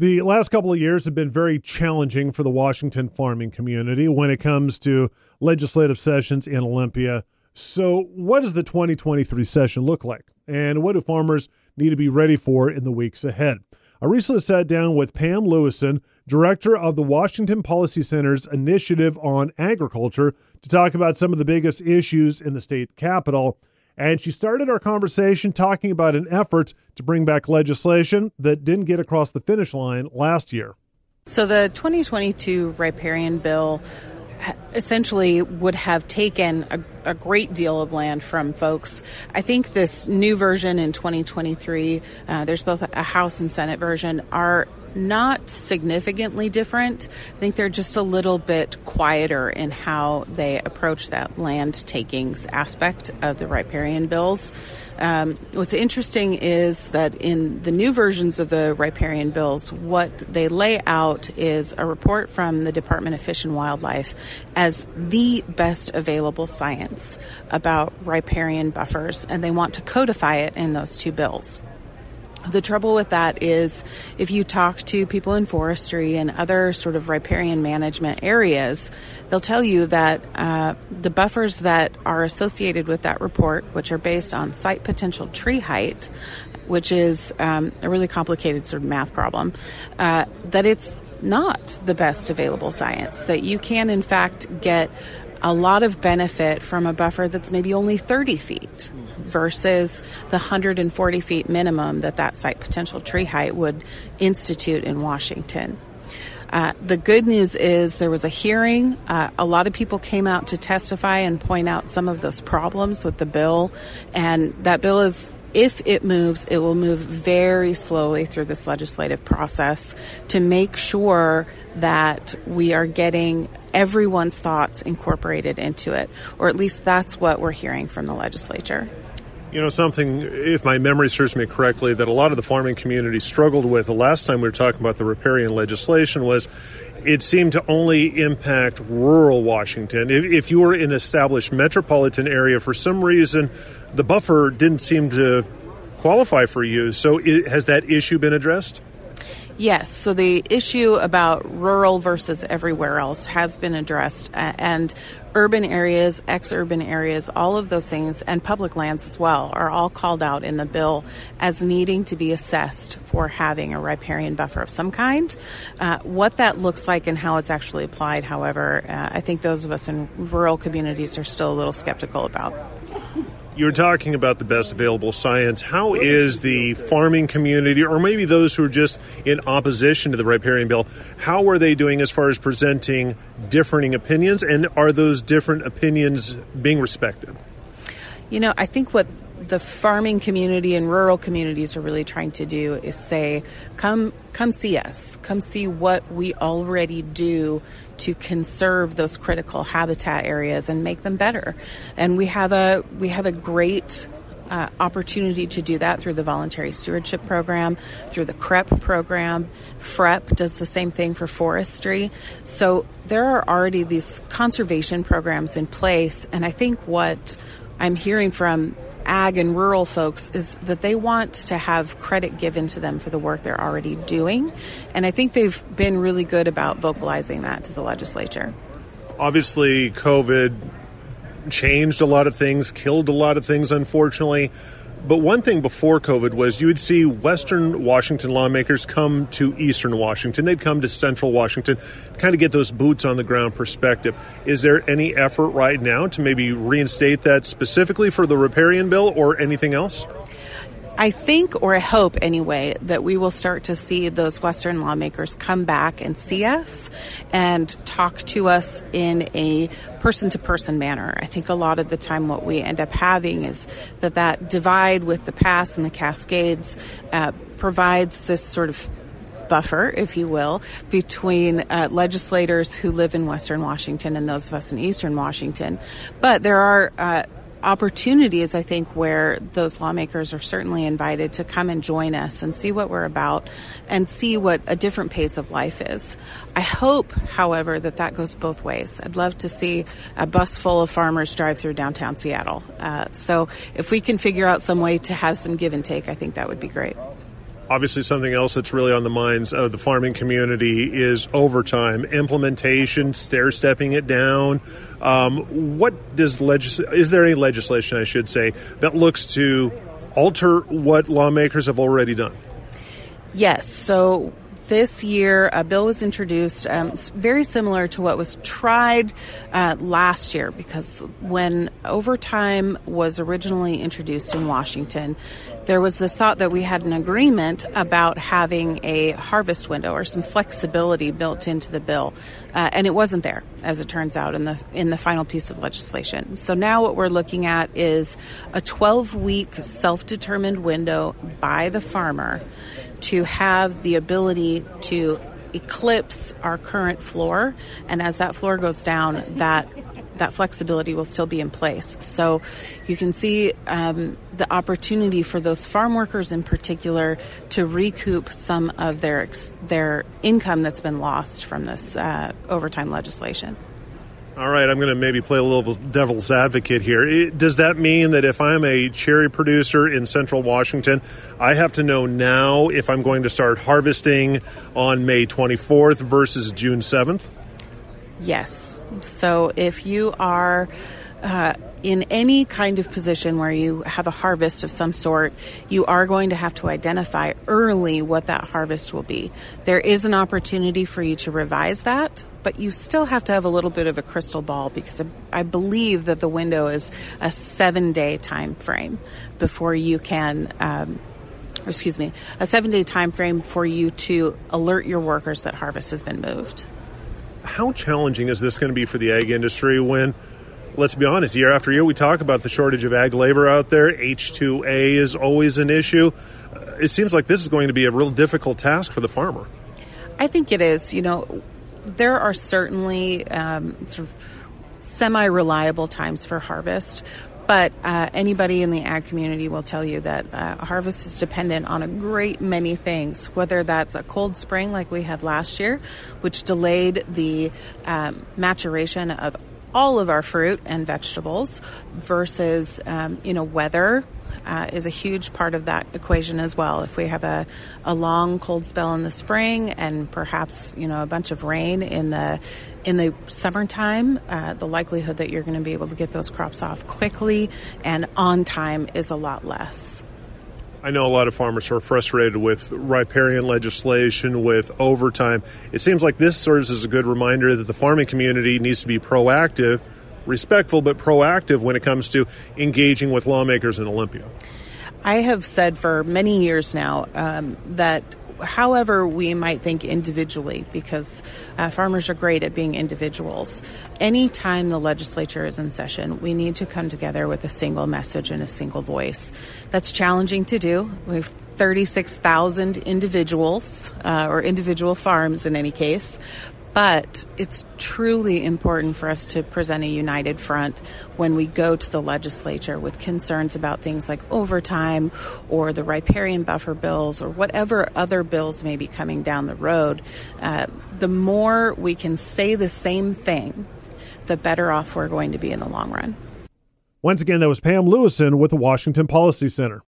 The last couple of years have been very challenging for the Washington farming community when it comes to legislative sessions in Olympia. So, what does the 2023 session look like? And what do farmers need to be ready for in the weeks ahead? I recently sat down with Pam Lewison, director of the Washington Policy Center's Initiative on Agriculture, to talk about some of the biggest issues in the state capital. And she started our conversation talking about an effort to bring back legislation that didn't get across the finish line last year. So, the 2022 riparian bill essentially would have taken a, a, great deal of land from folks. I think this new version in 2023, uh, there's both a House and Senate version, are not significantly different. I think they're just a little bit quieter in how they approach that land takings aspect of the riparian bills. Um, what's interesting is that in the new versions of the riparian bills, what they lay out is a report from the Department of Fish and Wildlife as the best available science about riparian buffers, and they want to codify it in those two bills. The trouble with that is if you talk to people in forestry and other sort of riparian management areas, they'll tell you that uh, the buffers that are associated with that report, which are based on site potential tree height, which is um, a really complicated sort of math problem, uh, that it's not the best available science, that you can in fact get a lot of benefit from a buffer that's maybe only 30 feet versus the 140 feet minimum that that site potential tree height would institute in Washington. Uh, the good news is there was a hearing. Uh, a lot of people came out to testify and point out some of those problems with the bill. And that bill is, if it moves, it will move very slowly through this legislative process to make sure that we are getting everyone's thoughts incorporated into it. Or at least that's what we're hearing from the legislature. You know, something, if my memory serves me correctly, that a lot of the farming community struggled with the last time we were talking about the riparian legislation was it seemed to only impact rural Washington. If, if you were in an established metropolitan area, for some reason, the buffer didn't seem to qualify for you. So, it, has that issue been addressed? Yes, so the issue about rural versus everywhere else has been addressed, and urban areas, ex urban areas, all of those things, and public lands as well, are all called out in the bill as needing to be assessed for having a riparian buffer of some kind. Uh, what that looks like and how it's actually applied, however, uh, I think those of us in rural communities are still a little skeptical about. You're talking about the best available science. How is the farming community, or maybe those who are just in opposition to the riparian bill, how are they doing as far as presenting differing opinions, and are those different opinions being respected? You know, I think what the farming community and rural communities are really trying to do is say, come, come see us, come see what we already do to conserve those critical habitat areas and make them better. And we have a we have a great uh, opportunity to do that through the voluntary stewardship program, through the CREP program. FREP does the same thing for forestry. So there are already these conservation programs in place, and I think what I'm hearing from ag and rural folks is that they want to have credit given to them for the work they're already doing. And I think they've been really good about vocalizing that to the legislature. Obviously, COVID changed a lot of things, killed a lot of things, unfortunately. But one thing before COVID was you would see Western Washington lawmakers come to Eastern Washington. They'd come to Central Washington, kind of get those boots on the ground perspective. Is there any effort right now to maybe reinstate that specifically for the riparian bill or anything else? I think, or I hope anyway, that we will start to see those Western lawmakers come back and see us and talk to us in a person to person manner. I think a lot of the time what we end up having is that that divide with the Pass and the Cascades uh, provides this sort of buffer, if you will, between uh, legislators who live in Western Washington and those of us in Eastern Washington. But there are uh, opportunities, I think, where those lawmakers are certainly invited to come and join us and see what we're about and see what a different pace of life is. I hope, however, that that goes both ways. I'd love to see a bus full of farmers drive through downtown Seattle. Uh, so if we can figure out some way to have some give and take, I think that would be great. Obviously, something else that's really on the minds of the farming community is overtime, implementation, stair stepping it down. Um, what does legis- is there any legislation, I should say, that looks to alter what lawmakers have already done? Yes. So this year, a bill was introduced um, very similar to what was tried uh, last year because when overtime was originally introduced in Washington, there was this thought that we had an agreement about having a harvest window or some flexibility built into the bill, uh, and it wasn't there, as it turns out, in the in the final piece of legislation. So now what we're looking at is a 12 week self determined window by the farmer to have the ability to eclipse our current floor. And as that floor goes down that that flexibility will still be in place. So you can see um, the opportunity for those farm workers in particular to recoup some of their their income that's been lost from this uh, overtime legislation all right, I'm going to maybe play a little devil's advocate here. Does that mean that if I'm a cherry producer in central Washington, I have to know now if I'm going to start harvesting on May 24th versus June 7th? Yes. So if you are uh, in any kind of position where you have a harvest of some sort, you are going to have to identify early what that harvest will be. There is an opportunity for you to revise that, but you still have to have a little bit of a crystal ball because I believe that the window is a seven day time frame before you can. Um, excuse me, a seven day time frame for you to alert your workers that harvest has been moved. How challenging is this going to be for the egg industry when let's be honest, year after year we talk about the shortage of ag labor out there. H2A is always an issue. Uh, it seems like this is going to be a real difficult task for the farmer. I think it is. You know, there are certainly um, sort of semi reliable times for harvest. But uh, anybody in the ag community will tell you that uh, harvest is dependent on a great many things, whether that's a cold spring like we had last year, which delayed the um, maturation of all of our fruit and vegetables versus um, you know weather uh, is a huge part of that equation as well. If we have a, a long cold spell in the spring and perhaps you know a bunch of rain in the in the summertime, uh, the likelihood that you're going to be able to get those crops off quickly and on time is a lot less. I know a lot of farmers are frustrated with riparian legislation, with overtime. It seems like this serves as a good reminder that the farming community needs to be proactive, respectful, but proactive when it comes to engaging with lawmakers in Olympia. I have said for many years now um, that however we might think individually, because uh, farmers are great at being individuals. Anytime the legislature is in session, we need to come together with a single message and a single voice. That's challenging to do. We have 36,000 individuals, uh, or individual farms in any case, but it's truly important for us to present a united front when we go to the legislature with concerns about things like overtime or the riparian buffer bills or whatever other bills may be coming down the road. Uh, the more we can say the same thing, the better off we're going to be in the long run. Once again, that was Pam Lewison with the Washington Policy Center.